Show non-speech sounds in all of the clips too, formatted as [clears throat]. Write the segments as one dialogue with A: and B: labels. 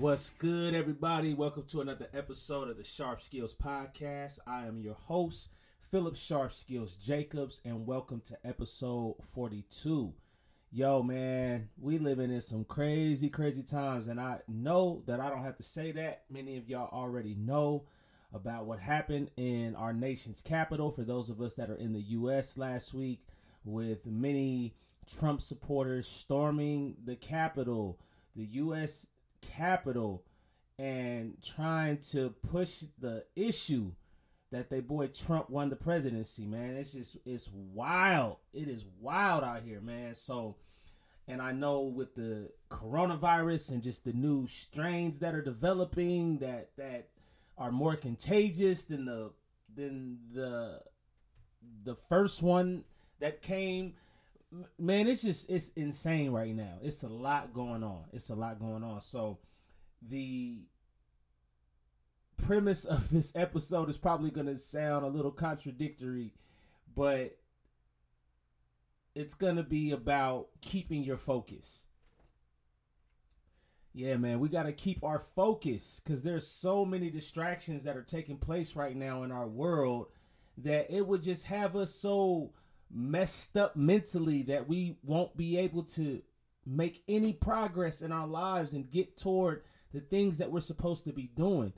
A: What's good, everybody? Welcome to another episode of the Sharp Skills Podcast. I am your host, Philip Sharp Skills Jacobs, and welcome to episode 42. Yo, man, we living in some crazy, crazy times, and I know that I don't have to say that. Many of y'all already know about what happened in our nation's capital. For those of us that are in the U.S. last week, with many Trump supporters storming the Capitol, the U.S. Capitol, and trying to push the issue that they boy Trump won the presidency, man. It's just it's wild. It is wild out here, man. So and I know with the coronavirus and just the new strains that are developing that that are more contagious than the than the the first one that came man it's just it's insane right now. It's a lot going on. It's a lot going on. So the premise of this episode is probably going to sound a little contradictory but it's going to be about keeping your focus. Yeah man we got to keep our focus because there's so many distractions that are taking place right now in our world that it would just have us so messed up mentally that we won't be able to make any progress in our lives and get toward the things that we're supposed to be doing.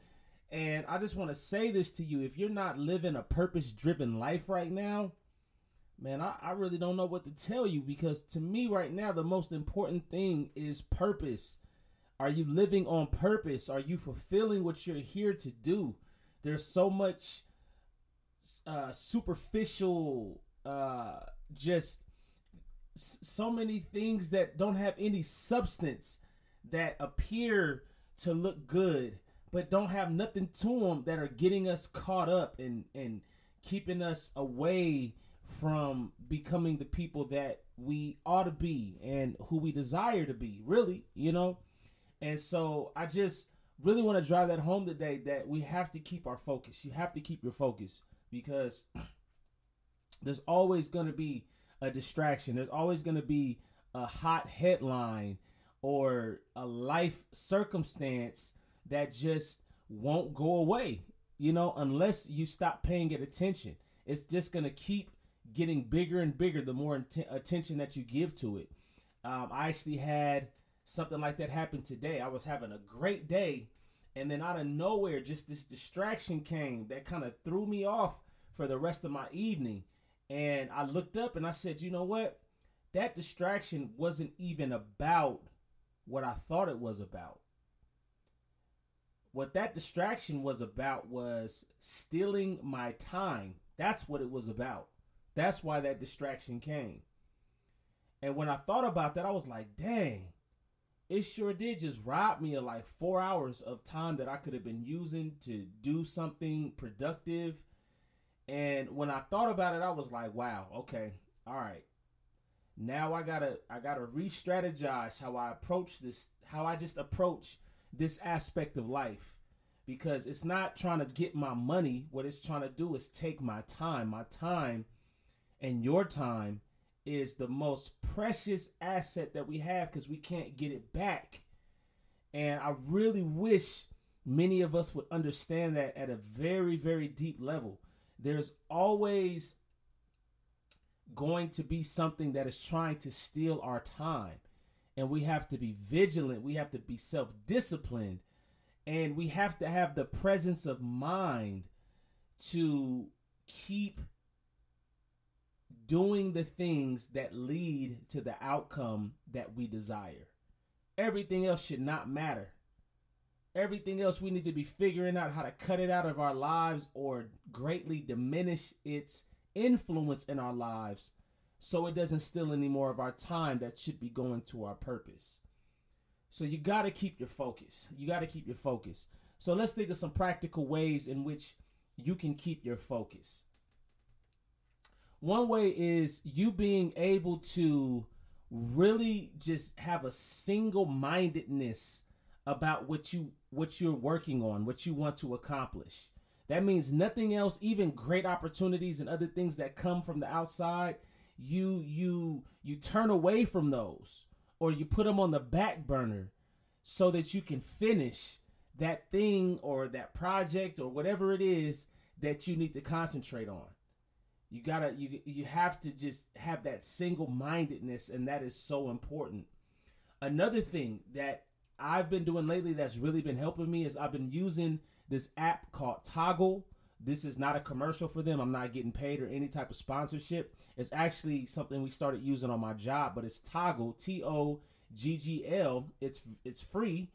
A: And I just want to say this to you if you're not living a purpose driven life right now, man, I, I really don't know what to tell you because to me, right now, the most important thing is purpose. Are you living on purpose? Are you fulfilling what you're here to do? There's so much uh, superficial uh, just so many things that don't have any substance that appear to look good but don't have nothing to them that are getting us caught up and and keeping us away from becoming the people that we ought to be and who we desire to be really you know? And so i just really want to drive that home today that we have to keep our focus. You have to keep your focus because [clears throat] there's always going to be a distraction. There's always going to be a hot headline or a life circumstance that just won't go away, you know, unless you stop paying it attention. It's just going to keep getting bigger and bigger the more int- attention that you give to it. Um, I actually had something like that happen today. I was having a great day, and then out of nowhere, just this distraction came that kind of threw me off for the rest of my evening. And I looked up and I said, you know what? That distraction wasn't even about what I thought it was about. What that distraction was about was stealing my time. That's what it was about. That's why that distraction came. And when I thought about that, I was like, dang, it sure did just rob me of like four hours of time that I could have been using to do something productive and when I thought about it, I was like, wow, okay, all right. Now I gotta I gotta re-strategize how I approach this, how I just approach this aspect of life. Because it's not trying to get my money. What it's trying to do is take my time. My time and your time is the most precious asset that we have because we can't get it back. And I really wish many of us would understand that at a very, very deep level there's always going to be something that is trying to steal our time. And we have to be vigilant. We have to be self disciplined. And we have to have the presence of mind to keep doing the things that lead to the outcome that we desire. Everything else should not matter. Everything else we need to be figuring out how to cut it out of our lives or greatly diminish its influence in our lives so it doesn't steal any more of our time that should be going to our purpose. So you got to keep your focus. You got to keep your focus. So let's think of some practical ways in which you can keep your focus. One way is you being able to really just have a single mindedness about what you what you're working on, what you want to accomplish. That means nothing else, even great opportunities and other things that come from the outside, you you you turn away from those or you put them on the back burner so that you can finish that thing or that project or whatever it is that you need to concentrate on. You gotta you you have to just have that single mindedness, and that is so important. Another thing that I've been doing lately that's really been helping me is I've been using this app called Toggl. This is not a commercial for them. I'm not getting paid or any type of sponsorship. It's actually something we started using on my job, but it's Toggl, T O G G L. It's it's free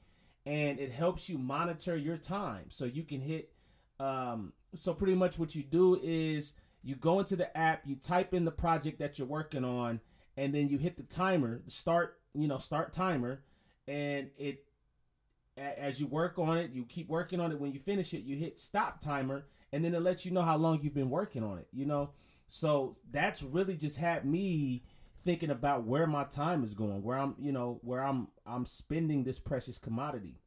A: and it helps you monitor your time. So you can hit um so pretty much what you do is you go into the app, you type in the project that you're working on, and then you hit the timer, start, you know, start timer, and it as you work on it, you keep working on it. When you finish it, you hit stop timer, and then it lets you know how long you've been working on it. You know, so that's really just had me thinking about where my time is going, where I'm, you know, where I'm I'm spending this precious commodity.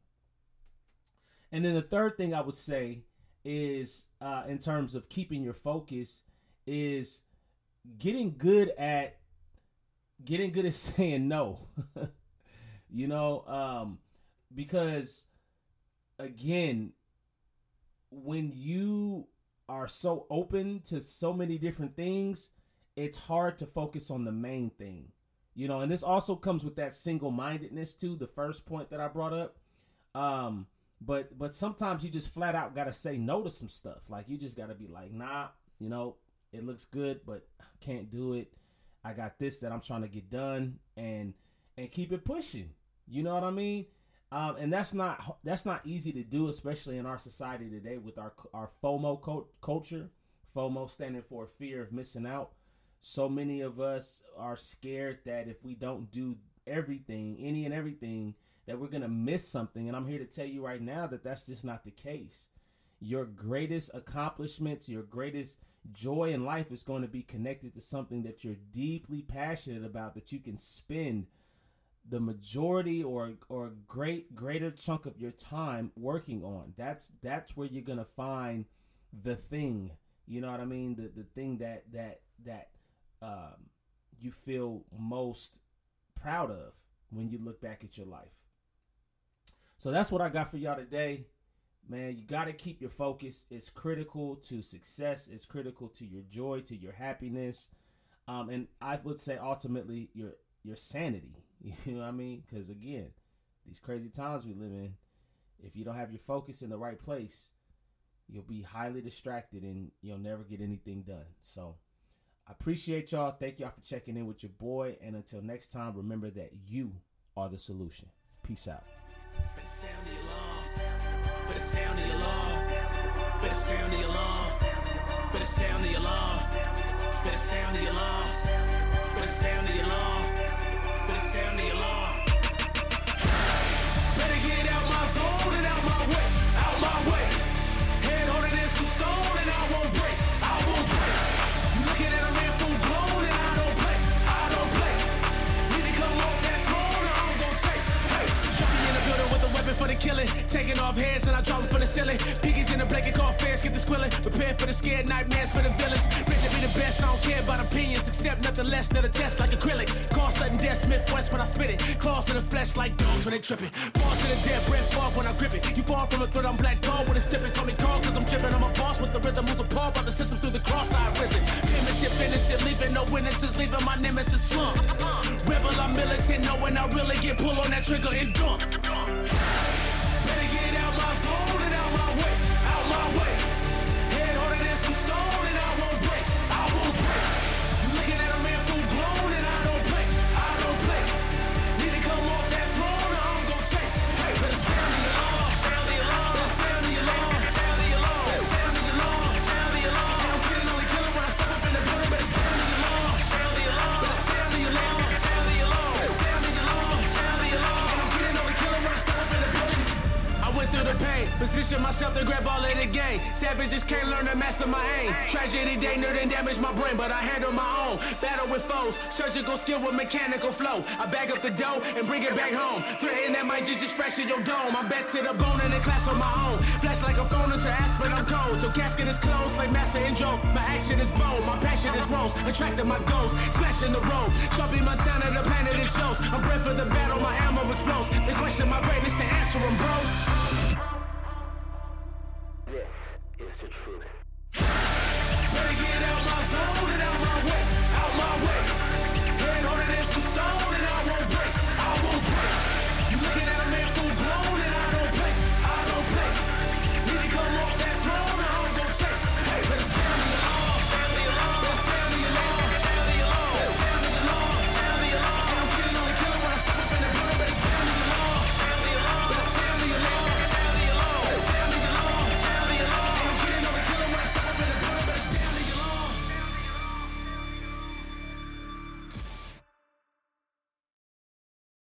A: And then the third thing I would say is uh, in terms of keeping your focus is getting good at getting good at [laughs] saying no. [laughs] you know, um, because again, when you are so open to so many different things, it's hard to focus on the main thing. You know, and this also comes with that single mindedness too, the first point that I brought up. Um, but but sometimes you just flat out gotta say no to some stuff. Like you just gotta be like, nah, you know, it looks good, but can't do it. I got this that I'm trying to get done and and keep it pushing. You know what I mean? Um, and that's not that's not easy to do, especially in our society today with our our FOMO co- culture. FOMO standing for fear of missing out. So many of us are scared that if we don't do everything, any and everything, that we're gonna miss something. And I'm here to tell you right now that that's just not the case. Your greatest accomplishments, your greatest joy in life is going to be connected to something that you're deeply passionate about that you can spend the majority or or great greater chunk of your time working on. That's that's where you're gonna find the thing. You know what I mean? The the thing that that that um, you feel most proud of when you look back at your life. So that's what I got for y'all today. Man, you got to keep your focus. It's critical to success. It's critical to your joy, to your happiness, um, and I would say ultimately your your sanity. You [laughs] know what I mean? Because again, these crazy times we live in, if you don't have your focus in the right place, you'll be highly distracted and you'll never get anything done. So I appreciate y'all. Thank y'all for checking in with your boy. And until next time, remember that you are the solution. Peace out. Better sound the alarm. Better sound the alarm. I ceiling. Piggies in the blanket, call fans, get the squilling. Prepare for the scared nightmares for the villains. Ready to be the best, I don't care about opinions. Accept nothing less than a test like acrylic. Call sudden death, Smith West when I spit it. Claws in the flesh like dogs when they tripping. Fall to the dead, breath fall when I grip it. You fall from a threat, I'm black tall when it's tipping. Call me Carl cause I'm dripping. I'm a boss with the rhythm, who's appalled by the system through the cross-eyed risen. Penmanship, finish it, leaving no witnesses, leaving my nemesis slump. Rebel, I'm militant, knowing I really get pull on that trigger and dump. My out my Savages can't learn to master my aim. Tragedy danger and damage my brain, but I handle my own. Battle with foes, surgical skill with mechanical flow. I bag up the dough and bring it back home. Threaten that might just fraction your dome. I'm to the bone in class on my own. Flash like a phone into aspirin, I'm cold. So casket is closed like Master and Joe. My action is bold, my passion is gross. Attracting my goals, smashing the road. Sharpie Montana, the planet it shows. I'm bred for the battle, my ammo explodes. They question my greatness, to answer them, bro.